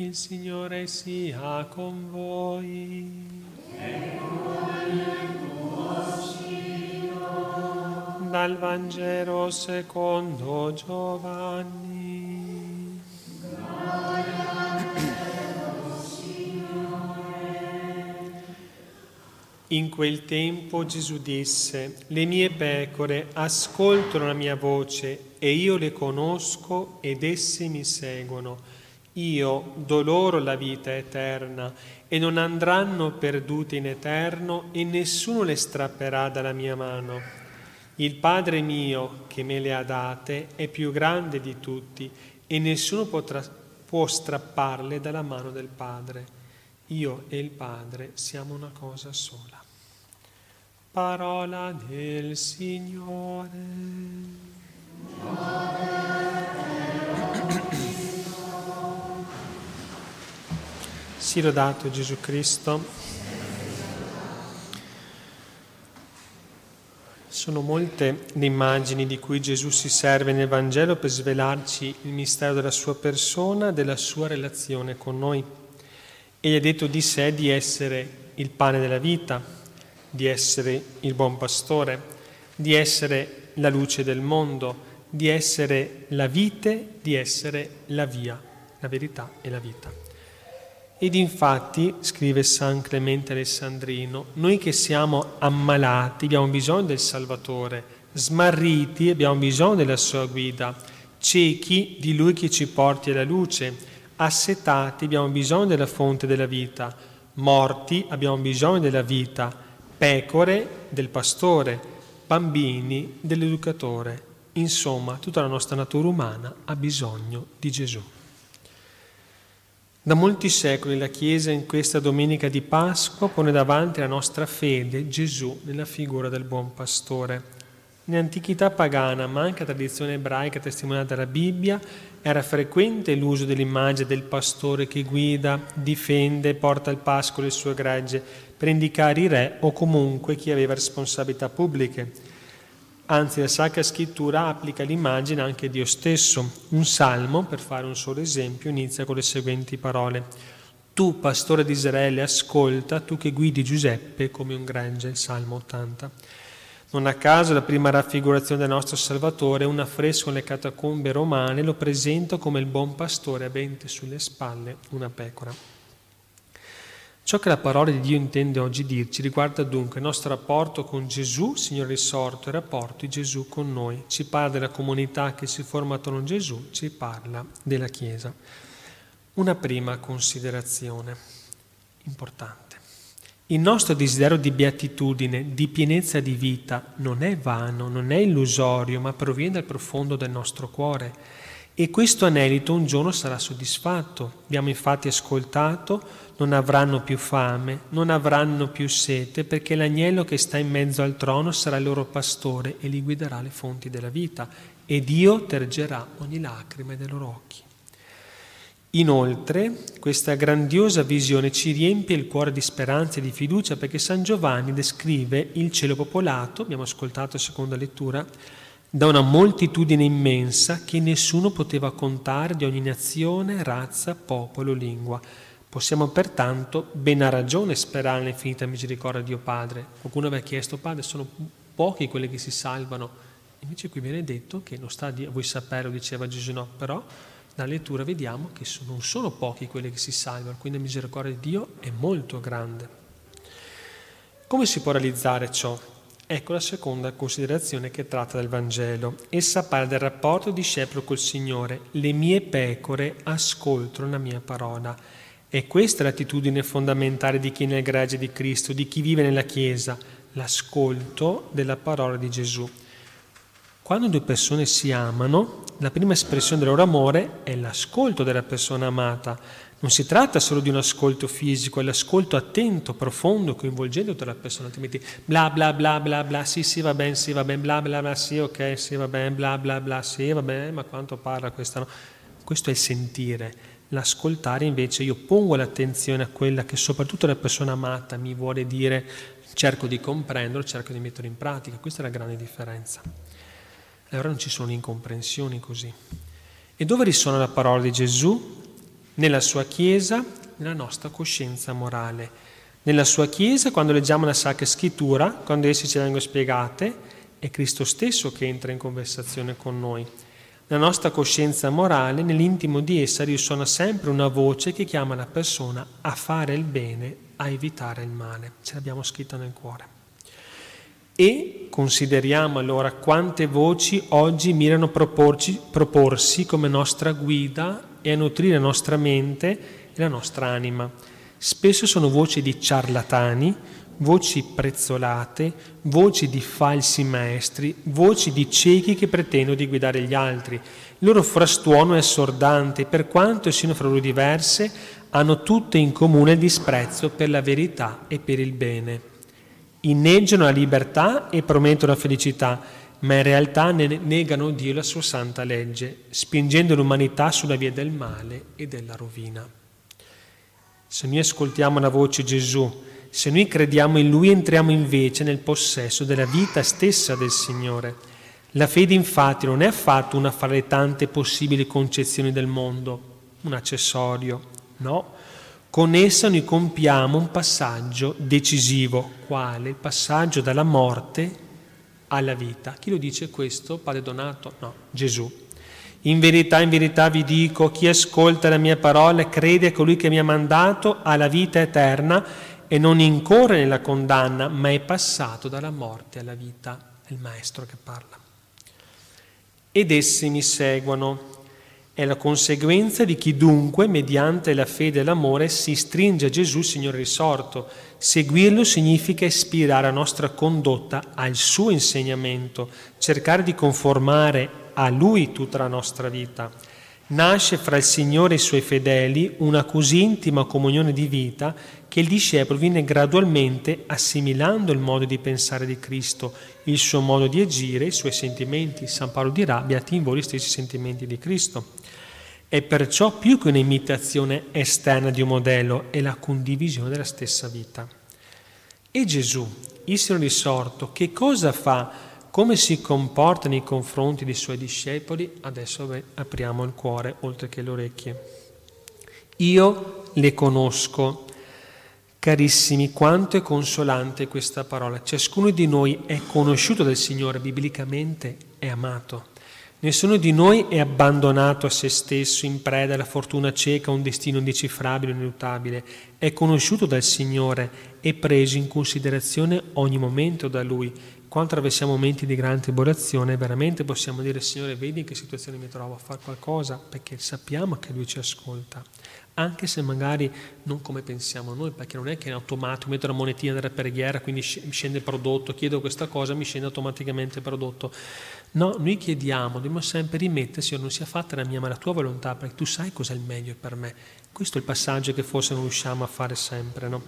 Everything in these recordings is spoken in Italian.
Il Signore sia con voi. Dal Vangelo secondo Giovanni. In quel tempo Gesù disse, le mie pecore ascoltano la mia voce e io le conosco ed esse mi seguono io do loro la vita eterna e non andranno perdute in eterno e nessuno le strapperà dalla mia mano. Il Padre mio che me le ha date è più grande di tutti e nessuno potrà, può strapparle dalla mano del Padre. Io e il Padre siamo una cosa sola. Parola del Signore. Sia lodato Gesù Cristo. Sono molte le immagini di cui Gesù si serve nel Vangelo per svelarci il mistero della sua persona, della sua relazione con noi. Egli ha detto di sé di essere il pane della vita, di essere il buon pastore, di essere la luce del mondo, di essere la vite, di essere la via, la verità e la vita. Ed infatti, scrive San Clemente Alessandrino, noi che siamo ammalati abbiamo bisogno del Salvatore, smarriti abbiamo bisogno della sua guida, ciechi di Lui che ci porti alla luce, assetati abbiamo bisogno della fonte della vita, morti abbiamo bisogno della vita, pecore del pastore, bambini dell'educatore. Insomma, tutta la nostra natura umana ha bisogno di Gesù. Da molti secoli la Chiesa in questa domenica di Pasqua pone davanti la nostra fede Gesù nella figura del buon pastore. In antichità pagana, ma anche a tradizione ebraica testimoniata dalla Bibbia, era frequente l'uso dell'immagine del pastore che guida, difende, porta al pascolo il suo gregge per indicare i re o comunque chi aveva responsabilità pubbliche. Anzi, la Sacra Scrittura applica l'immagine anche a Dio stesso. Un salmo, per fare un solo esempio, inizia con le seguenti parole. Tu, pastore di Israele, ascolta, tu che guidi Giuseppe come un gregge, il Salmo 80. Non a caso la prima raffigurazione del nostro Salvatore, un affresco nelle catacombe romane, lo presenta come il buon pastore avente sulle spalle una pecora. Ciò che la parola di Dio intende oggi dirci riguarda dunque il nostro rapporto con Gesù, Signore risorto, il rapporto di Gesù con noi. Ci parla della comunità che si forma attorno a Gesù, ci parla della Chiesa. Una prima considerazione importante. Il nostro desiderio di beatitudine, di pienezza di vita, non è vano, non è illusorio, ma proviene dal profondo del nostro cuore. E questo anelito un giorno sarà soddisfatto. Abbiamo infatti ascoltato non avranno più fame, non avranno più sete, perché l'agnello che sta in mezzo al trono sarà il loro pastore e li guiderà alle fonti della vita, e Dio tergerà ogni lacrima dai loro occhi. Inoltre, questa grandiosa visione ci riempie il cuore di speranza e di fiducia perché San Giovanni descrive il cielo popolato, abbiamo ascoltato la seconda lettura, da una moltitudine immensa che nessuno poteva contare di ogni nazione, razza, popolo, lingua Possiamo pertanto ben a ragione sperare nell'infinita misericordia di Dio Padre. Qualcuno aveva chiesto, Padre, sono pochi quelli che si salvano. Invece qui viene detto che non sta a voi saperlo, diceva Gesù, no, però dalla lettura vediamo che non sono pochi quelli che si salvano, quindi la misericordia di Dio è molto grande. Come si può realizzare ciò? Ecco la seconda considerazione che tratta del Vangelo. Essa parla del rapporto discepolo col Signore. Le mie pecore ascoltano la mia parola. E questa è l'attitudine fondamentale di chi è nel gregge di Cristo, di chi vive nella Chiesa, l'ascolto della parola di Gesù. Quando due persone si amano, la prima espressione del loro amore è l'ascolto della persona amata. Non si tratta solo di un ascolto fisico, è l'ascolto attento, profondo, coinvolgendo tutta la persona, altrimenti bla bla bla bla bla, sì sì va bene, sì va bene, bla bla bla, sì ok, sì va bene, bla bla bla, sì va bene, ma quanto parla questa no? Questo è il sentire, L'ascoltare invece io pongo l'attenzione a quella che soprattutto la persona amata mi vuole dire, cerco di comprenderlo, cerco di metterlo in pratica. Questa è la grande differenza. Allora non ci sono incomprensioni così. E dove risuona la parola di Gesù? Nella sua Chiesa, nella nostra coscienza morale. Nella sua Chiesa, quando leggiamo la Sacra Scrittura, quando esse ci vengono spiegate, è Cristo stesso che entra in conversazione con noi. Nella nostra coscienza morale, nell'intimo di essa risuona sempre una voce che chiama la persona a fare il bene, a evitare il male. Ce l'abbiamo scritto nel cuore. E consideriamo allora quante voci oggi mirano a proporci, proporsi come nostra guida e a nutrire la nostra mente e la nostra anima. Spesso sono voci di ciarlatani, voci prezzolate, voci di falsi maestri, voci di ciechi che pretendono di guidare gli altri. Il loro frastuono è assordante, per quanto siano fra loro diverse, hanno tutte in comune il disprezzo per la verità e per il bene inneggiano la libertà e promettono la felicità, ma in realtà ne negano Dio e la sua santa legge, spingendo l'umanità sulla via del male e della rovina. Se noi ascoltiamo la voce di Gesù, se noi crediamo in Lui, entriamo invece nel possesso della vita stessa del Signore. La fede infatti non è affatto una fra le tante possibili concezioni del mondo, un accessorio, no, con essa noi compiamo un passaggio decisivo, quale il passaggio dalla morte alla vita. Chi lo dice questo? Padre Donato? No, Gesù. In verità, in verità vi dico, chi ascolta la mia parola e crede a colui che mi ha mandato ha la vita eterna e non incorre nella condanna, ma è passato dalla morte alla vita. È il Maestro che parla. Ed essi mi seguono è la conseguenza di chi dunque, mediante la fede e l'amore, si stringe a Gesù, Signore risorto. Seguirlo significa ispirare la nostra condotta al suo insegnamento, cercare di conformare a Lui tutta la nostra vita. Nasce fra il Signore e i Suoi fedeli una così intima comunione di vita che il discepolo viene gradualmente assimilando il modo di pensare di Cristo, il suo modo di agire, i suoi sentimenti. San Paolo dirà, beati in voi gli stessi sentimenti di Cristo. È perciò più che un'imitazione esterna di un modello, è la condivisione della stessa vita. E Gesù, il Signore risorto, che cosa fa? Come si comporta nei confronti dei suoi discepoli? Adesso beh, apriamo il cuore oltre che le orecchie. Io le conosco. Carissimi, quanto è consolante questa parola. Ciascuno di noi è conosciuto dal Signore, biblicamente è amato. Nessuno di noi è abbandonato a se stesso in preda alla fortuna cieca, a un destino indecifrabile o inelutabile. È conosciuto dal Signore e preso in considerazione ogni momento da Lui. Quando attraversiamo momenti di grande tribolazione, veramente possiamo dire, Signore, vedi in che situazione mi trovo a fare qualcosa, perché sappiamo che Lui ci ascolta anche se magari non come pensiamo noi, perché non è che in automatico metto la monetina della preghiera, quindi scende il prodotto, chiedo questa cosa, mi scende automaticamente il prodotto. No, noi chiediamo, dobbiamo sempre rimettere, Signore, non sia fatta la mia ma la tua volontà, perché tu sai cos'è il meglio per me. Questo è il passaggio che forse non riusciamo a fare sempre, no?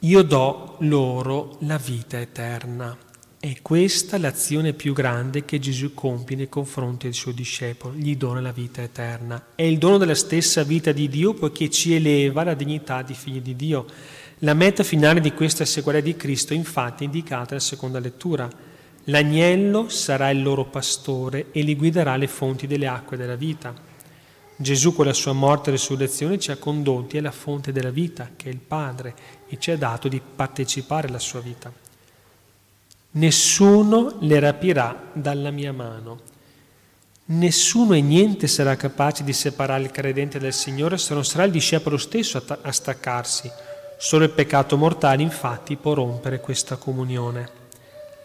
Io do loro la vita eterna. È questa l'azione più grande che Gesù compie nei confronti dei suoi discepoli, gli dona la vita eterna. È il dono della stessa vita di Dio poiché ci eleva la dignità di figli di Dio. La meta finale di questa seguire di Cristo infatti è indicata nella seconda lettura. L'agnello sarà il loro pastore e li guiderà alle fonti delle acque della vita. Gesù con la sua morte e resurrezione ci ha condotti alla fonte della vita, che è il Padre, e ci ha dato di partecipare alla sua vita. Nessuno le rapirà dalla mia mano. Nessuno e niente sarà capace di separare il credente dal Signore se non sarà il discepolo stesso a staccarsi. Solo il peccato mortale infatti può rompere questa comunione.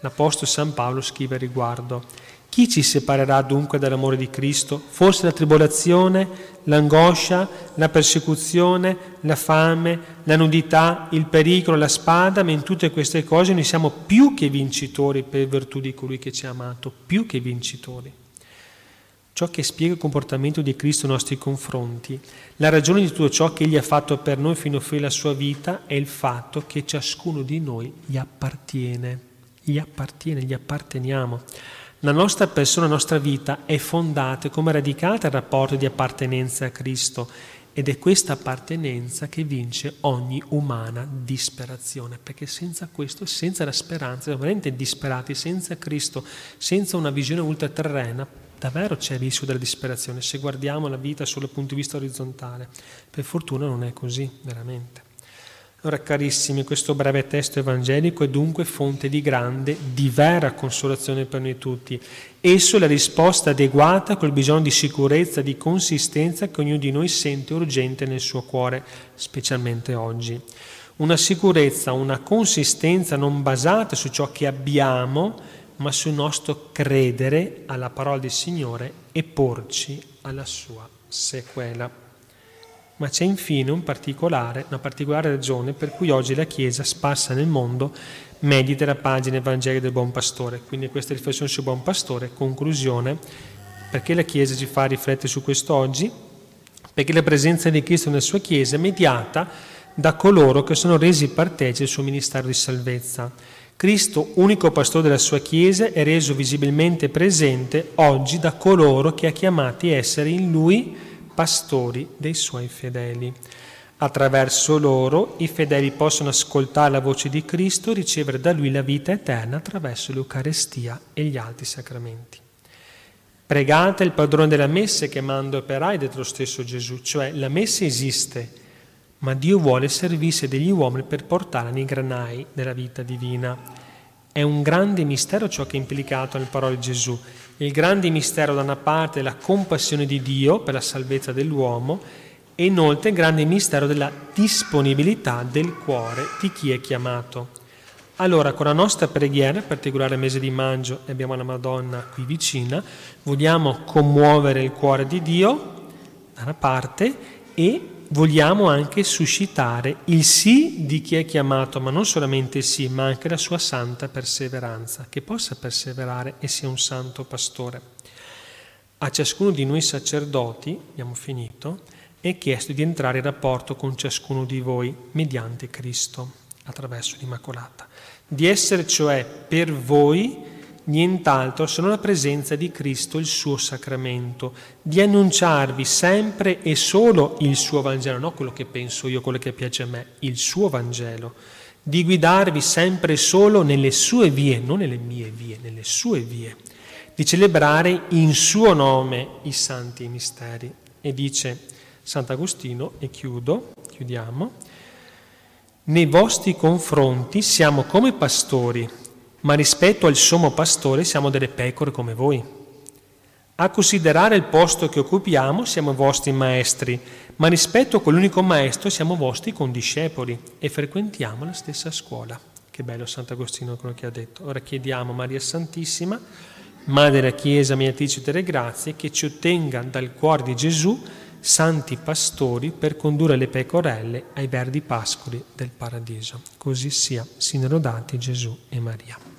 L'Apostolo San Paolo scrive a riguardo, chi ci separerà dunque dall'amore di Cristo? Forse la tribolazione, l'angoscia, la persecuzione, la fame, la nudità, il pericolo, la spada, ma in tutte queste cose noi siamo più che vincitori per virtù di colui che ci ha amato, più che vincitori. Ciò che spiega il comportamento di Cristo nei nostri confronti, la ragione di tutto ciò che Egli ha fatto per noi fino a fine della sua vita è il fatto che ciascuno di noi gli appartiene, gli appartiene, gli apparteniamo. La nostra persona, la nostra vita è fondata come radicata il rapporto di appartenenza a Cristo ed è questa appartenenza che vince ogni umana disperazione, perché senza questo, senza la speranza, siamo veramente disperati, senza Cristo, senza una visione ultraterrena, davvero c'è il rischio della disperazione se guardiamo la vita solo dal punto di vista orizzontale. Per fortuna non è così, veramente. Ora carissimi, questo breve testo evangelico è dunque fonte di grande, di vera consolazione per noi tutti. Esso è la risposta adeguata col bisogno di sicurezza, di consistenza che ognuno di noi sente urgente nel suo cuore, specialmente oggi. Una sicurezza, una consistenza non basata su ciò che abbiamo, ma sul nostro credere alla parola del Signore e porci alla sua sequela ma c'è infine un particolare, una particolare ragione per cui oggi la Chiesa, sparsa nel mondo, medita la pagina evangeliche del Buon Pastore. Quindi questa riflessione sul Buon Pastore, conclusione, perché la Chiesa ci fa riflettere su questo oggi? Perché la presenza di Cristo nella sua Chiesa è mediata da coloro che sono resi partecipi del suo ministero di salvezza. Cristo, unico pastore della sua Chiesa, è reso visibilmente presente oggi da coloro che ha chiamati a essere in Lui pastori dei suoi fedeli. Attraverso loro i fedeli possono ascoltare la voce di Cristo e ricevere da Lui la vita eterna attraverso l'Eucarestia e gli altri sacramenti. Pregate il padrone della messa che manda operai detto lo stesso Gesù, cioè la messa esiste, ma Dio vuole servirsi degli uomini per portare nei granai della vita divina. È un grande mistero ciò che è implicato nelle parole di Gesù il grande mistero da una parte della compassione di Dio per la salvezza dell'uomo e inoltre il grande mistero della disponibilità del cuore di chi è chiamato. Allora, con la nostra preghiera, in particolare mese di maggio, e abbiamo la Madonna qui vicina, vogliamo commuovere il cuore di Dio da una parte e vogliamo anche suscitare il sì di chi è chiamato, ma non solamente il sì, ma anche la sua santa perseveranza, che possa perseverare e sia un santo pastore. A ciascuno di noi sacerdoti, abbiamo finito, è chiesto di entrare in rapporto con ciascuno di voi mediante Cristo, attraverso l'Immacolata, di essere cioè per voi nient'altro se non la presenza di Cristo, il suo sacramento, di annunciarvi sempre e solo il suo Vangelo, non quello che penso io, quello che piace a me, il suo Vangelo, di guidarvi sempre e solo nelle sue vie, non nelle mie vie, nelle sue vie, di celebrare in suo nome i santi misteri. E dice Sant'Agostino, e chiudo, chiudiamo, nei vostri confronti siamo come pastori ma rispetto al sommo pastore siamo delle pecore come voi. A considerare il posto che occupiamo siamo vostri maestri, ma rispetto a quell'unico maestro siamo vostri condiscepoli e frequentiamo la stessa scuola. Che bello Sant'Agostino quello che ha detto. Ora chiediamo a Maria Santissima, Madre della Chiesa, mediatrice delle grazie, che ci ottenga dal cuore di Gesù santi pastori per condurre le pecorelle ai verdi pascoli del paradiso. Così sia, siano lodati Gesù e Maria.